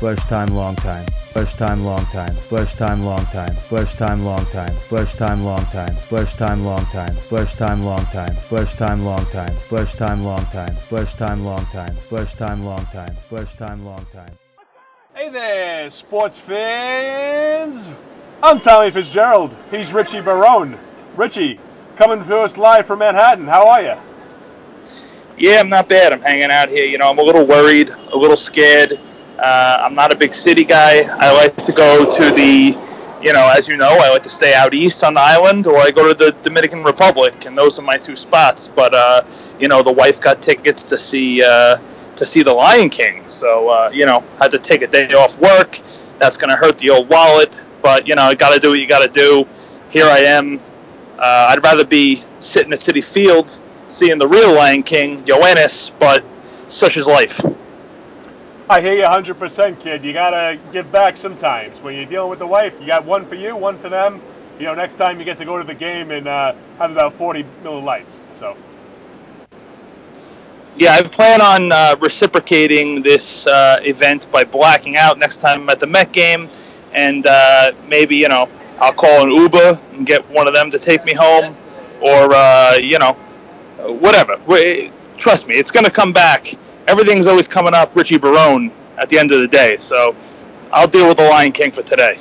First time, long time. First time, long time. First time, long time. First time, long time. First time, long time. First time, long time. First time, long time. First time, long time. First time, long time. First time, long time. First time, long time. First time, long time. Hey there, sports fans! I'm Tommy Fitzgerald. He's Richie Barone. Richie, coming to us live from Manhattan. How are you? Yeah, I'm not bad. I'm hanging out here. You know, I'm a little worried, a little scared. Uh, I'm not a big city guy. I like to go to the, you know, as you know, I like to stay out east on the island, or I go to the Dominican Republic, and those are my two spots. But uh, you know, the wife got tickets to see uh, to see the Lion King, so uh, you know, had to take a day off work. That's going to hurt the old wallet, but you know, I got to do what you got to do. Here I am. Uh, I'd rather be sitting at Citi Field seeing the real Lion King, Yoenis, but such is life. I hear you 100%, kid. You gotta give back sometimes. When you're dealing with the wife, you got one for you, one for them. You know, next time you get to go to the game and uh, have about 40 Miller Lites. So. Yeah, I plan on uh, reciprocating this uh, event by blacking out next time I'm at the Met game, and uh, maybe you know I'll call an Uber and get one of them to take me home, or uh, you know, whatever. Trust me, it's gonna come back everything's always coming up Richie Barone at the end of the day. So I'll deal with the Lion King for today.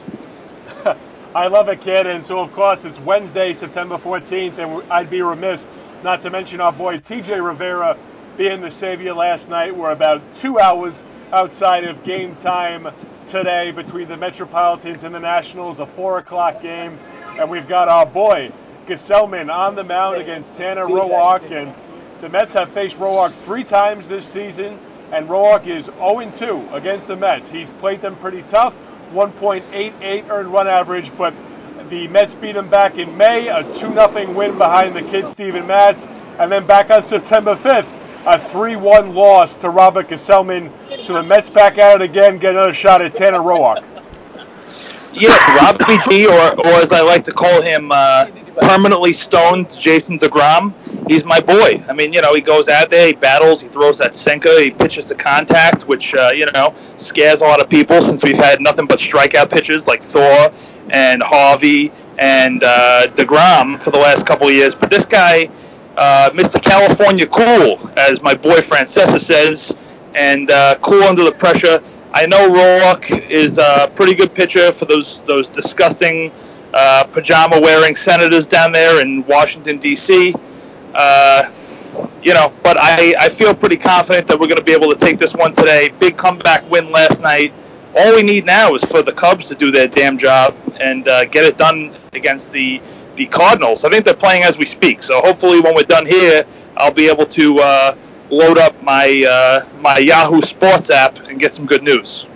I love it, kid. And so, of course, it's Wednesday, September 14th, and I'd be remiss not to mention our boy TJ Rivera being the savior last night. We're about two hours outside of game time today between the Metropolitans and the Nationals, a 4 o'clock game. And we've got our boy, Gsellman, on the mound against Tanner Roark. And the Mets have faced Roark three times this season, and Roark is 0-2 against the Mets. He's played them pretty tough, 1.88 earned run average, but the Mets beat him back in May, a 2-0 win behind the kid Steven Matz, and then back on September 5th, a 3-1 loss to Robert Gsellman. So the Mets back at it again, get another shot at Tanner Roark. Yeah, Rob BG, or, or as I like to call him, uh, permanently stoned Jason DeGrom. He's my boy. I mean, you know, he goes out there, he battles, he throws that sinker, he pitches to contact, which, uh, you know, scares a lot of people since we've had nothing but strikeout pitches like Thor and Harvey and uh, DeGrom for the last couple of years. But this guy, uh, Mr. California Cool, as my boy Francesa says, and uh, cool under the pressure. I know Roark is a pretty good pitcher for those those disgusting uh, pajama wearing senators down there in Washington, D.C. Uh, you know, but I, I feel pretty confident that we're going to be able to take this one today. Big comeback win last night. All we need now is for the Cubs to do their damn job and uh, get it done against the the Cardinals. I think they're playing as we speak, so hopefully when we're done here, I'll be able to uh, load up my uh, my Yahoo Sports app and get some good news.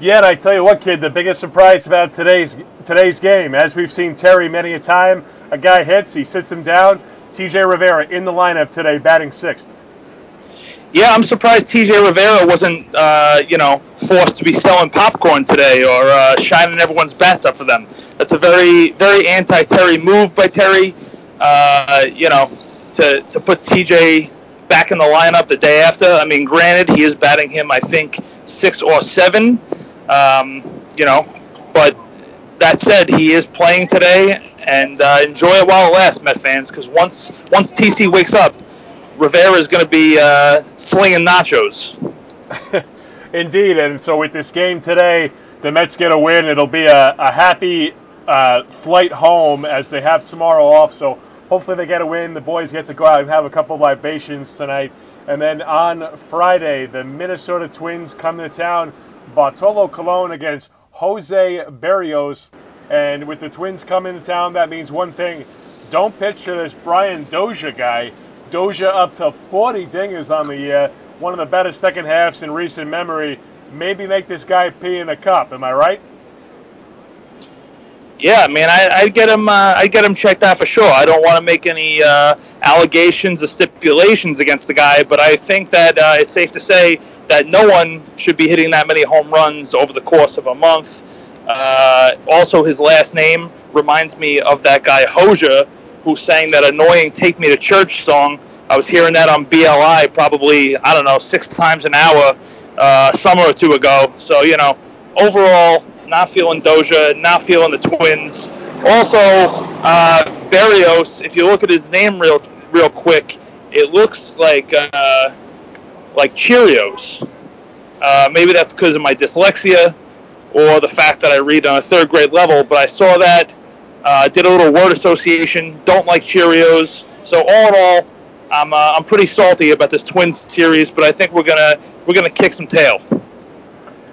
And I tell you what, kid, the biggest surprise about today's today's game, as we've seen Terry many a time, a guy hits, he sits him down. TJ Rivera in the lineup today, batting sixth. Yeah, I'm surprised TJ Rivera wasn't, uh, you know, forced to be selling popcorn today or uh, shining everyone's bats up for them. That's a very, very anti-Terry move by Terry. Uh, you know, to to put TJ back in the lineup the day after. I mean, granted, he is batting him, I think, six or seven. Um, you know, but that said, he is playing today, and uh, enjoy it while it lasts, Met fans. Because once once TC wakes up, Rivera is going to be uh, slinging nachos. Indeed, and so with this game today, the Mets get a win. It'll be a, a happy uh, flight home as they have tomorrow off. So hopefully they get a win. The boys get to go out and have a couple libations tonight. And then on Friday, the Minnesota Twins come to town Bartolo Colon against Jose Berrios. And with the Twins coming to town, that means one thing. Don't pitch to this Brian Dozier guy. Dozier up to 40 dingers on the year. One of the better second halves in recent memory. Maybe make this guy pee in a cup. Am I right? Yeah, man, I, I get him. Uh, I get him checked out for sure. I don't want to make any uh, allegations or stipulations against the guy, but I think that uh, it's safe to say that no one should be hitting that many home runs over the course of a month. Uh, also, his last name reminds me of that guy Hozier, who sang that annoying "Take Me to Church" song I was hearing that on BLI probably I don't know six times an hour uh, summer or two ago. So you know, overall, not feeling Doja, not feeling the Twins. Also, uh, Berrios. If you look at his name real real quick, it looks like uh, like Cheerios. Uh, maybe that's because of my dyslexia or the fact that I read on a third grade level. But I saw that, uh, did a little word association. Don't like Cheerios. So all in all, I'm uh, I'm pretty salty about this Twins series, but I think we're gonna we're gonna kick some tail.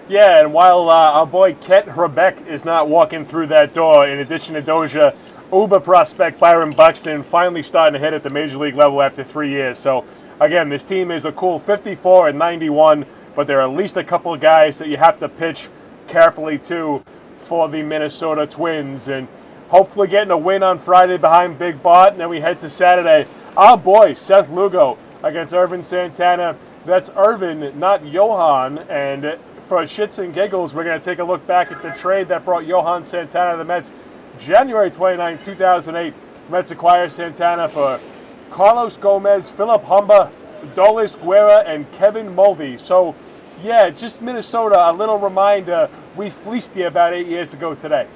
Yeah, and while uh, our boy Kent Hrbek is not walking through that door, in addition to Doja, Uber prospect Byron Buxton finally starting to hit at the major league level after three years. So again, this team is a cool 54 and 91, but there are at least a couple of guys that you have to pitch carefully to for the Minnesota Twins, and hopefully getting a win on Friday behind Big Bot, and then we head to Saturday. Our boy Seth Lugo against Ervin Santana. That's Ervin, not Johan, and for shits and giggles, we're going to take a look back at the trade that brought Johan Santana to the Mets. January 29, 2008, Mets acquire Santana for Carlos Gomez, Philip Humber, Deolis Guerra, and Kevin Mulvey. So, yeah, just Minnesota, a little reminder we fleeced you about eight years ago today.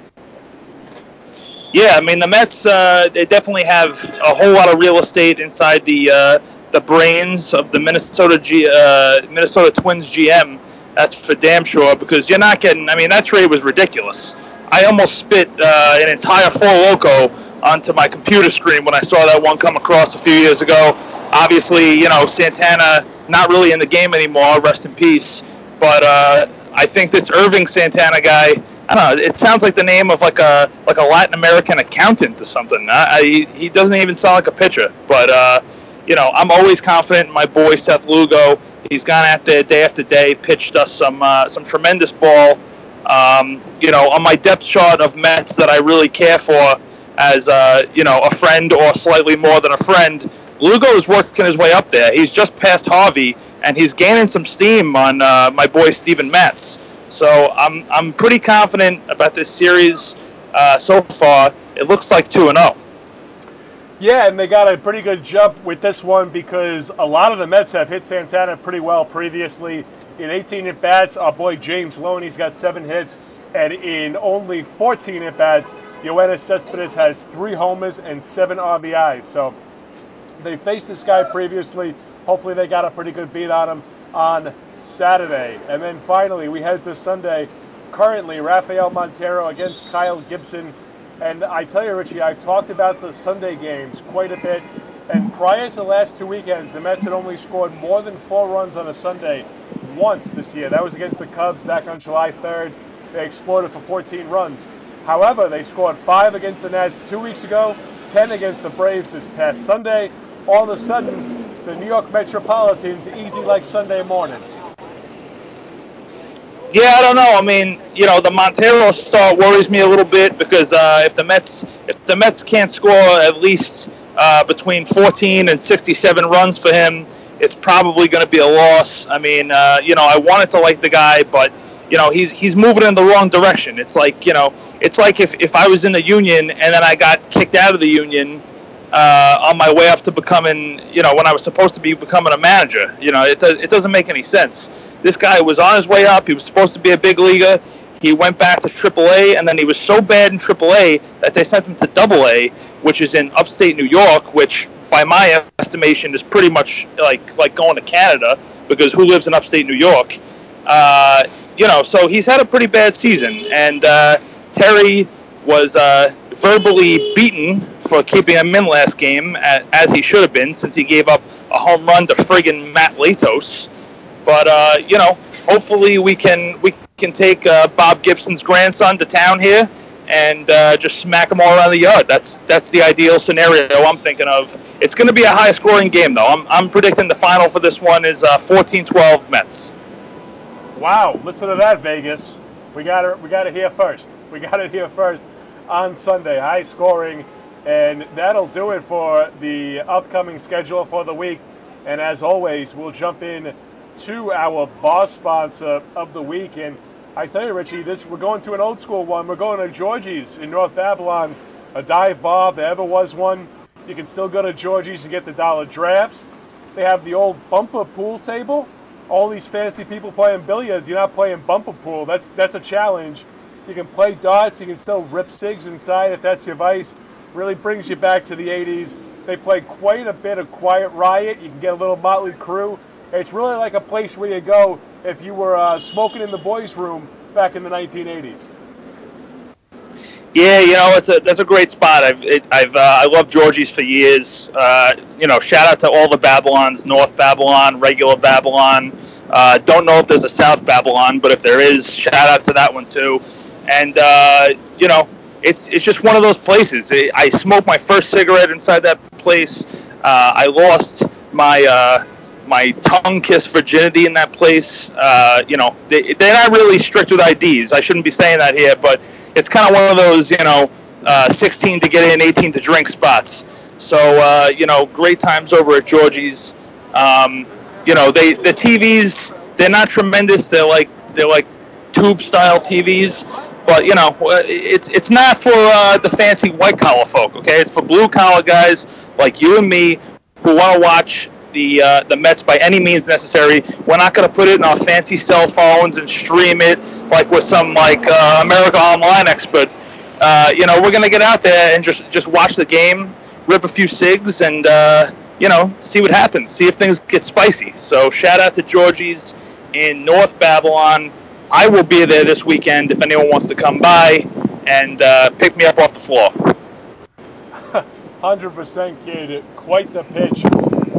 Yeah, I mean the Mets. Uh, they definitely have a whole lot of real estate inside the uh, the brains of the Minnesota G, uh, Minnesota Twins GM. That's for damn sure because you're not getting. I mean that trade was ridiculous. I almost spit uh, an entire Four Loco onto my computer screen when I saw that one come across a few years ago. Obviously, you know Santana not really in the game anymore. Rest in peace. But uh, I think this Irving Santana guy I don't know. It sounds like the name of like a like a Latin American accountant or something. I, I, he doesn't even sound like a pitcher. But uh, you know, I'm always confident in my boy Seth Lugo. He's gone out there day after day, pitched us some uh, some tremendous ball. Um, you know, on my depth chart of Mets that I really care for as uh, you know a friend or slightly more than a friend. Lugo is working his way up there. He's just past Harvey, and he's gaining some steam on uh, my boy Steven Matz. So I'm I'm pretty confident about this series uh, so far. It looks like two and zero. Yeah, and they got a pretty good jump with this one because a lot of the Mets have hit Santana pretty well previously. In 18 at bats, our boy James Loney's got seven hits, and in only 14 at bats, Yoenis Cespedes has three homers and seven RBIs. So they faced this guy previously. Hopefully, they got a pretty good beat on him on Saturday. And then finally, we head to Sunday. Currently, Rafael Montero against Kyle Gibson. And I tell you, Richie, I've talked about the Sunday games quite a bit. And prior to the last two weekends, the Mets had only scored more than four runs on a Sunday once this year. That was against the Cubs back on July 3rd. They exploded for 14 runs. However, they scored five against the Nats two weeks ago, 10 against the Braves this past Sunday. All of a sudden, the New York Metropolitans easy like Sunday morning. Yeah, I don't know. I mean, you know, the Montero start worries me a little bit because uh, if the Mets if the Mets can't score at least uh, between 14 and 67 runs for him, it's probably going to be a loss. I mean, uh, you know, I wanted to like the guy, but you know, he's he's moving in the wrong direction. It's like you know, it's like if if I was in the union and then I got kicked out of the union uh, on my way up to becoming, you know, when I was supposed to be becoming a manager. You know, it, it doesn't make any sense. This guy was on his way up. He was supposed to be a big leaguer. He went back to AAA, and then he was so bad in AAA that they sent him to AA, which is in upstate New York, which, by my estimation, is pretty much like like going to Canada because who lives in upstate New York? Uh, you know, so he's had a pretty bad season, and uh, Terry was uh, verbally beaten for keeping him in last game, as he should have been, since he gave up a home run to friggin' Matt Latos. But uh, you know, hopefully we can we can take uh, Bob Gibson's grandson to town here and uh, just smack them all around the yard. That's that's the ideal scenario I'm thinking of. It's going to be a high scoring game though. I'm, I'm predicting the final for this one is 14-12 uh, Mets. Wow, listen to that Vegas. We got it we got it here first. We got it here first on Sunday. High scoring. And that'll do it for the upcoming schedule for the week. And as always, we'll jump in to our boss sponsor of the week. And I tell you, Richie, this we're going to an old school one. We're going to Georgie's in North Babylon, a dive bar. If there ever was one You can still go to Georgie's and get the dollar drafts. They have the old bumper pool table. All these fancy people playing billiards, you're not playing bumper pool. That's that's a challenge. You can play darts. You can still rip cigs inside if that's your vice. Really brings you back to the 80s. They play quite a bit of Quiet Riot. You can get a little Motley Crue. It's really like a place where you go if you were uh, smoking in the boys' room back in the 1980s. Yeah, you know, it's a that's a great spot. I've it, I've uh, I love Georgie's for years. Uh, you know, shout out to all the Babylons, North Babylon, regular Babylon. Uh, don't know if there's a South Babylon, but if there is, shout out to that one too. And uh, you know, it's it's just one of those places. I smoked my first cigarette inside that place. Uh, I lost my uh, my tongue kiss virginity in that place. you know, they, they're not really strict with IDs. I shouldn't be saying that here, but it's kind of one of those, you know, uh, 16 to get in, 18 to drink spots. So, uh, you know, great times over at Georgie's. Um, you know, they the TVs they're not tremendous. They're like they're like tube style TVs, but you know, uh, it's it's not for uh, the fancy white collar folk. Okay, it's for blue collar guys like you and me who want to watch the uh, the Mets by any means necessary. We're not going to put it in our fancy cell phones and stream it like with some like uh, America Online expert. Uh, you know, we're going to get out there and just just watch the game, rip a few cigs, and uh, you know, see what happens. See if things get spicy. So shout out to Georgie's in North Babylon. I will be there this weekend if anyone wants to come by and uh, pick me up off the floor. 100% kid, quite the pitch.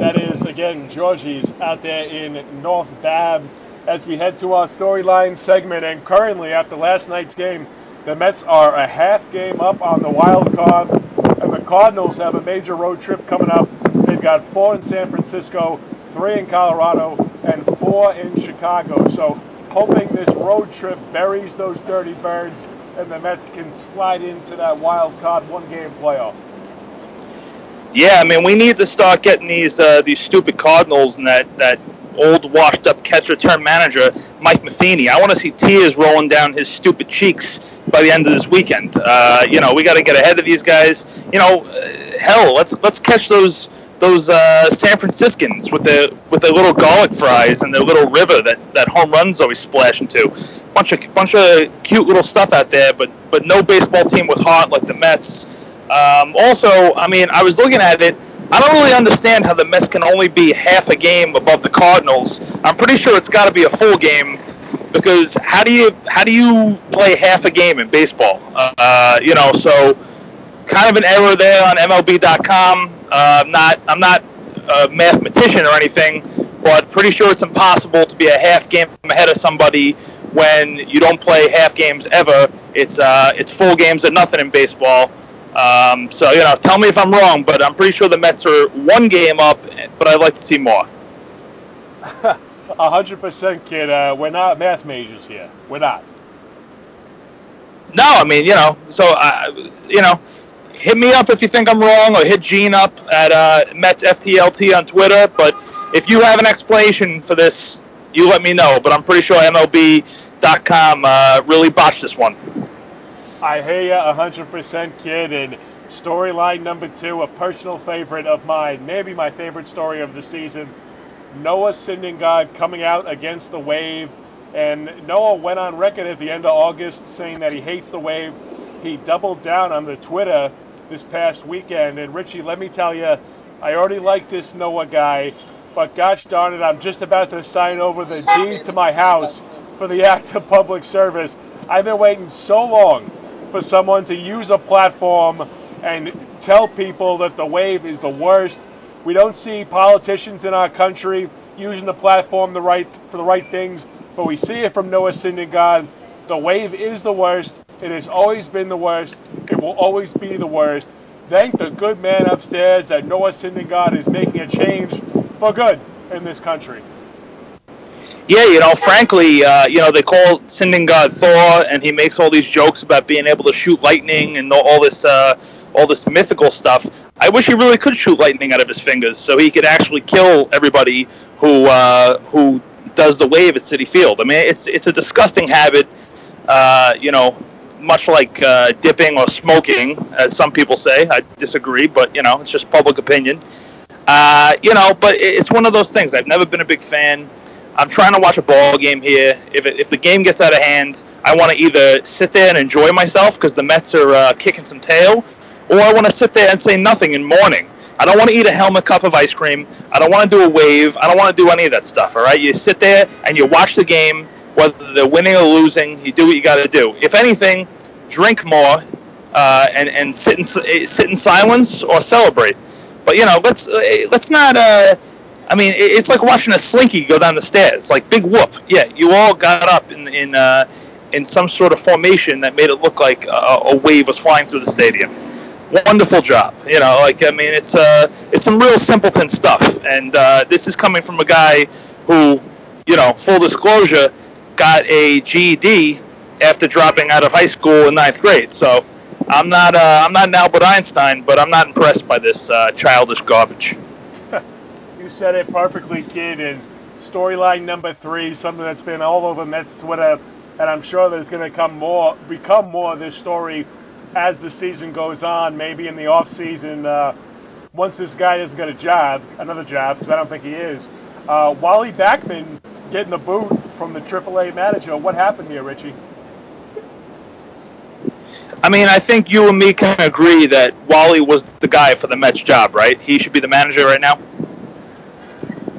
That is, again, Georgie's out there in North Bab as we head to our storyline segment. And currently, after last night's game, the Mets are a half game up on the wild card, and the Cardinals have a major road trip coming up. They've got four in San Francisco, three in Colorado, and four in Chicago. So, hoping this road trip buries those dirty birds and the Mets can slide into that wild card one game playoff. Yeah, I mean, we need to start getting these uh, these stupid Cardinals and that, that old washed up catch return manager Mike Matheny. I want to see tears rolling down his stupid cheeks by the end of this weekend. Uh, you know, we got to get ahead of these guys. You know, uh, hell, let's let's catch those those uh, San Franciscans with the with their little garlic fries and the little river that, that home runs always splash into. Bunch of bunch of cute little stuff out there, but but no baseball team with heart like the Mets. Um, also, I mean, I was looking at it. I don't really understand how the Mets can only be half a game above the Cardinals. I'm pretty sure it's got to be a full game because how do you how do you play half a game in baseball? Uh, you know, so kind of an error there on MLB.com. Uh, I'm not I'm not a mathematician or anything, but pretty sure it's impossible to be a half game ahead of somebody when you don't play half games ever. It's uh, it's full games or nothing in baseball. Um, so you know, tell me if I'm wrong, but I'm pretty sure the Mets are one game up, but I'd like to see more. hundred percent, kid. Uh, we're not math majors here. We're not. No, I mean, you know, so uh, you know, hit me up if you think I'm wrong, or hit Gene up at uh, Mets FTLT on Twitter. But if you have an explanation for this, you let me know. But I'm pretty sure MLB.com uh, really botched this one. I hear you 100%, kid. And storyline number two, a personal favorite of mine, maybe my favorite story of the season. Noah Syndergaard coming out against the wave. And Noah went on record at the end of August saying that he hates the wave. He doubled down on the Twitter this past weekend. And Richie, let me tell you, I already like this Noah guy, but gosh darn it, I'm just about to sign over the deed to my house for the act of public service. I've been waiting so long for someone to use a platform and tell people that the wave is the worst. We don't see politicians in our country using the platform the right for the right things, but we see it from Noah Syndergaard. The wave is the worst. It has always been the worst. Will always be the worst. Thank the good man upstairs that Noah Syndergaard is making a change for good in this country. Yeah, you know, frankly, uh, you know, they call Syndergaard Thor, and he makes all these jokes about being able to shoot lightning and all this, uh, all this mythical stuff. I wish he really could shoot lightning out of his fingers, so he could actually kill everybody who uh, who does the wave at Citi Field. I mean, it's it's a disgusting habit. Uh, you know, much like uh, dipping or smoking, as some people say. I disagree, but you know, it's just public opinion. Uh, you know, but it's one of those things. I've never been a big fan. I'm trying to watch a ball game here. If, it, if the game gets out of hand, I want to either sit there and enjoy myself because the Mets are uh, kicking some tail, or I want to sit there and say nothing in mourning. I don't want to eat a helmet cup of ice cream. I don't want to do a wave. I don't want to do any of that stuff. All right, you sit there and you watch the game, whether they're winning or losing. You do what you got to do. If anything, drink more uh, and and sit in sit in silence or celebrate. But you know, let's uh, let's not. Uh, I mean, it's like watching a slinky go down the stairs. Like big whoop. Yeah, you all got up in in uh, in some sort of formation that made it look like a, a wave was flying through the stadium wonderful job. You know, like I mean, it's uh, it's some real simpleton stuff, and uh, this is coming from a guy who, you know, full disclosure, got a GED after dropping out of high school in ninth grade. So I'm not uh, I'm not an Albert Einstein, but I'm not impressed by this uh, childish garbage. you said it perfectly, kid. And storyline number three, something that's been all over Mets Twitter, and I'm sure there's going to come more, become more of this story as the season goes on, maybe in the off season, uh, once this guy doesn't get a job, another job, because I don't think he is. Uh, Wally Backman getting the boot from the AAA manager. What happened here, Richie? I mean, I think you and me can agree that Wally was the guy for the Mets job, right? He should be the manager right now.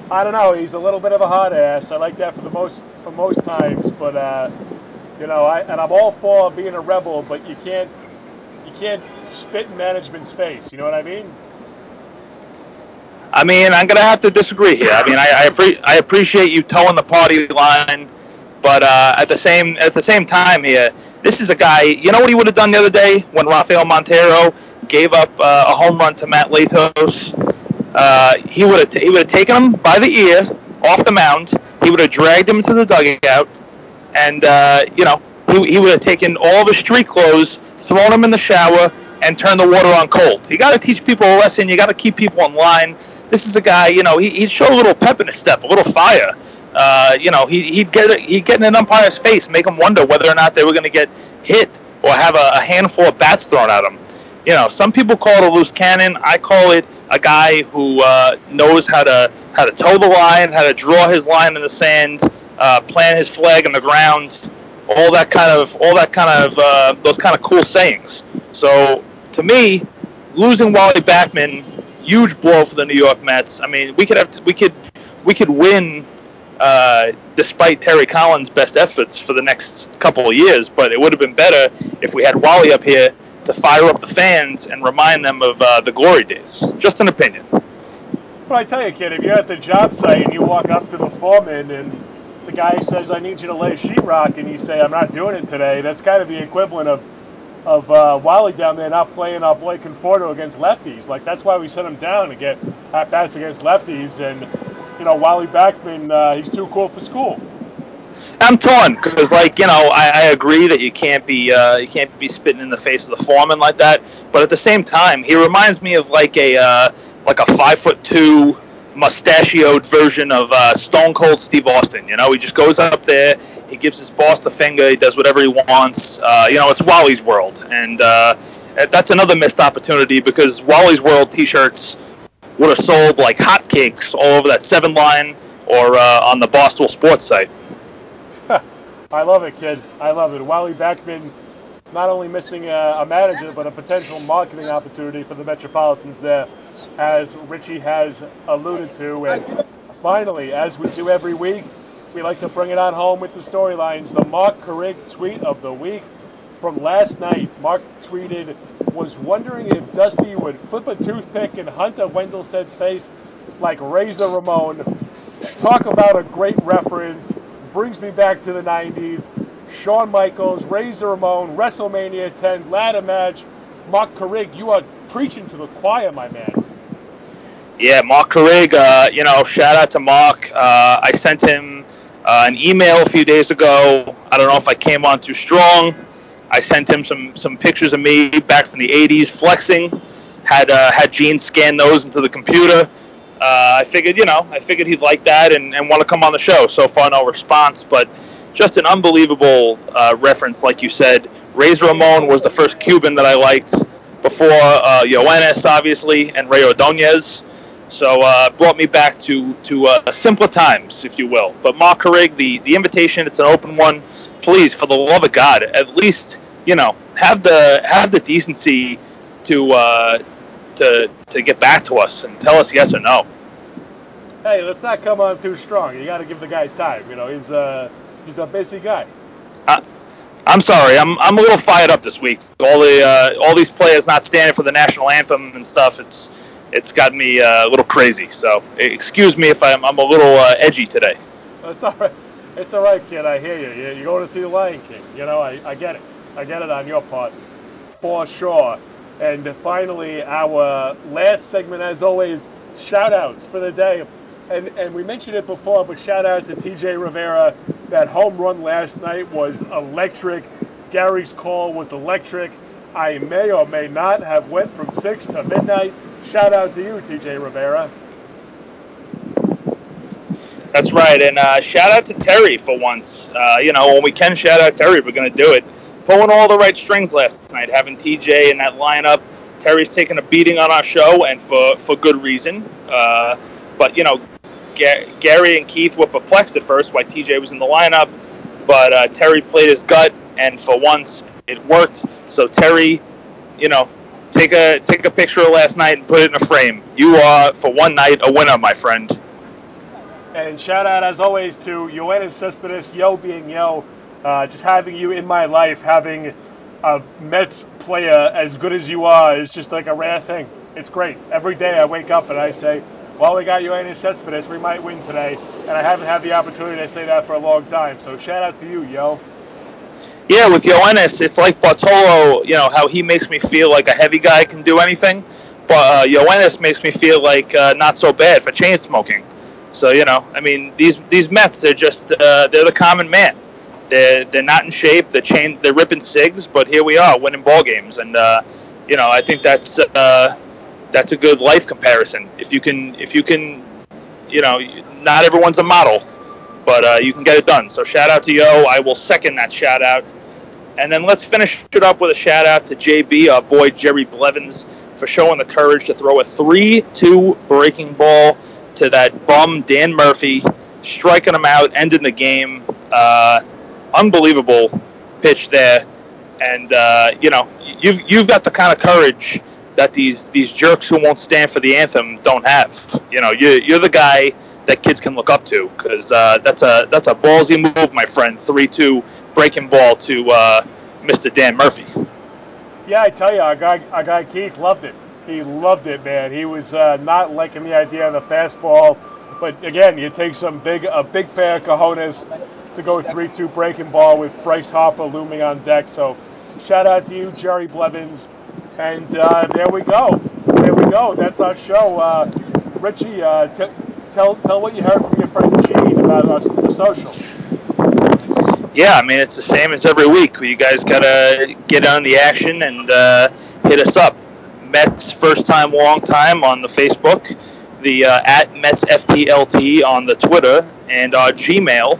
I don't know. He's a little bit of a hot ass. I like that for the most for most times, but uh, you know, I and I'm all for being a rebel, but you can't you can't spit in management's face. You know what I mean? I mean, I'm gonna have to disagree here. I mean, I I, appre- I appreciate you toeing the party line, but uh, at the same at the same time here, this is a guy. You know what he would have done the other day when Rafael Montero gave up uh, a home run to Matt Latos. Uh, he would have t- he would have taken him by the ear off the mound. He would have dragged him to the dugout, and uh, you know he, he would have taken all of his street clothes, thrown them in the shower, and turned the water on cold. You got to teach people a lesson. You got to keep people in line. This is a guy, you know, he, he'd show a little pep in his step, a little fire. Uh, you know, he, he'd get he'd get in an umpire's face, make him wonder whether or not they were going to get hit or have a, a handful of bats thrown at him. You know, some people call it a loose cannon. I call it a guy who uh, knows how to how to toe the line, how to draw his line in the sand, uh, plant his flag in the ground, all that kind of all that kind of uh, those kind of cool sayings. So to me, losing Wally Backman, huge blow for the New York Mets. I mean, we could have we could we could win uh, despite Terry Collins' best efforts for the next couple of years, but it would have been better if we had Wally up here to fire up the fans and remind them of uh, the glory days. Just an opinion. Well, I tell you, kid, if you're at the job site and you walk up to the foreman and the guy says, I need you to lay sheetrock, and you say, I'm not doing it today, that's kind of the equivalent of of uh, Wally down there not playing our boy Conforto against lefties. Like, that's why we sent him down to get at bats against lefties. And, you know, Wally Backman, uh, he's too cool for school. I'm torn because, like you know, I, I, agree that you can't be uh, you can't be spitting in the face of the foreman like that. But at the same time, he reminds me of like a uh, like a five foot two mustachioed version of uh, Stone Cold Steve Austin. You know, he just goes up there, he gives his boss the finger, he does whatever he wants. Uh, you know, it's Wally's World, and uh, that's another missed opportunity because Wally's World T-shirts would have sold like hotcakes all over that seven line or uh, on the Boston Sports site. I love it, kid. I love it. Wally Backman not only missing a, a manager, but a potential marketing opportunity for the Metropolitans there as Richie has alluded to. And finally, as we do every week, we like to bring it on home with the storylines. The Marc Carig tweet of the week from last night. Marc tweeted, was wondering if Dusty would flip a toothpick in Hunter Wendelstedt's face like Razor Ramon. Talk about a great reference. Brings me back to the 90s. Shawn Michaels, Razor Ramon, WrestleMania 10, ladder match. Marc Carig, you are preaching to the choir, my man. Yeah, Marc Carig, uh, you know, shout out to Marc. Uh, I sent him uh, an email a few days ago. I don't know if I came on too strong. I sent him some, some pictures of me back from the 80s flexing. Had uh, had Gene scan those into the computer. Uh, I figured, you know, I figured he'd like that and, and want to come on the show. So far, no response. But just an unbelievable uh, reference, like you said. Razor Ramon was the first Cuban that I liked before uh, obviously, and Rey Ordonez. So uh, brought me back to to uh, simpler times, if you will. But Marc Carig, the the invitation, it's an open one. Please, for the love of God, at least you know have the have the decency to uh, to to get back to us and tell us yes or no. Hey, let's not come on too strong. You got to give the guy time. You know, he's a he's a busy guy. Uh, I'm sorry. I'm, I'm a little fired up this week. All the uh, all these players not standing for the national anthem and stuff. It's it's got me uh, a little crazy. So excuse me if I'm, I'm a little uh, edgy today. It's all right. It's all right, kid. I hear you. You're going to see the Lion King. You know, I, I get it. I get it on your part, for sure. And finally, our last segment, as always, shout outs for the day. And, and we mentioned it before, but shout out to TJ Rivera. That home run last night was electric. Gary's call was electric. I may or may not have went from six to midnight. Shout out to you, TJ Rivera. That's right, and uh, shout out to Terry for once. Uh, you know, when we can shout out Terry, we're going to do it. Pulling all the right strings last night, having TJ in that lineup. Terry's taking a beating on our show, and for, for good reason. Uh, but, you know, Gary and Keith were perplexed at first why TJ was in the lineup, but uh, Terry played his gut, and for once it worked. So Terry, you know, take a take a picture of last night and put it in a frame. You are for one night a winner, my friend. And shout out as always to Yoenis Cespedes, Yo being Yo, uh, just having you in my life, having a Mets player as good as you are is just like a rare thing. It's great. Every day I wake up and I say, well, we got Yoenis Cespedes, we might win today. And I haven't had the opportunity to say that for a long time. So shout out to you, yo. Yeah, with Yoenis, it's like Bartolo, you know, how he makes me feel like a heavy guy can do anything. But uh, makes me feel like uh, not so bad for chain smoking. So you know, I mean, these these Mets, they're just uh, they're the common man. They're they're not in shape. They're chain, they're ripping cigs, but here we are winning ball games, and uh, you know, I think that's uh, that's a good life comparison. If you can if you can, you know, not everyone's a model, but uh, you can get it done. So shout out to Yo. I will second that shout out. And then let's finish it up with a shout out to JB, our boy Jerry Blevins, for showing the courage to throw a 3 2 breaking ball to that bum Dan Murphy, striking him out, ending the game. Uh, unbelievable pitch there, and uh, you know you've you've got the kind of courage that these these jerks who won't stand for the anthem don't have. You know, you're you're the guy that kids can look up to because uh, that's a that's a ballsy move, my friend. Three two breaking ball to uh, Mr. Dan Murphy. Yeah, I tell you, our guy our guy Keith loved it. He loved it, man. He was uh, not liking the idea of the fastball, but again, you take some big a big pair of cojones to go 3-2 breaking ball with Bryce Harper looming on deck. So, shout out to you, Jerry Blevins, and uh, there we go. There we go. That's our show. Uh, Richie, uh, t- tell tell what you heard from your friend Gene about us, the social. Yeah, I mean it's the same as every week. You guys gotta get on the action and uh, hit us up. Mets first time, long time on the Facebook, the uh, at Mets FTLT on the Twitter, and our Gmail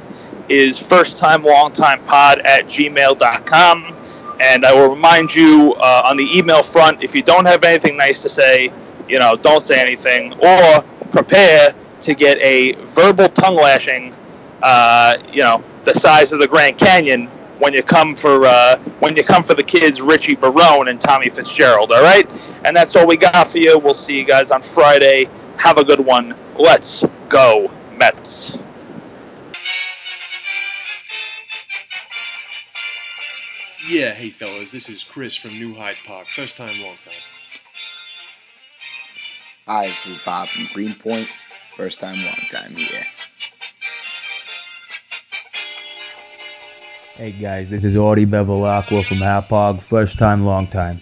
is first time, long time pod at gmail.com. And I will remind you uh, on the email front, if you don't have anything nice to say, you know, don't say anything, or prepare to get a verbal tongue lashing, uh, you know, the size of the Grand Canyon when you come for uh, when you come for the kids, Richie Barone and Tommy Fitzgerald. All right, and that's all we got for you. We'll see you guys on Friday. Have a good one. Let's go Mets. Yeah, hey fellas, this is Chris from New Hyde Park. First time, long time. Hi, this is Bob from Greenpoint. First time, long time here. Hey guys, this is Audie Bevilacqua from Hauppauge. First time, long time.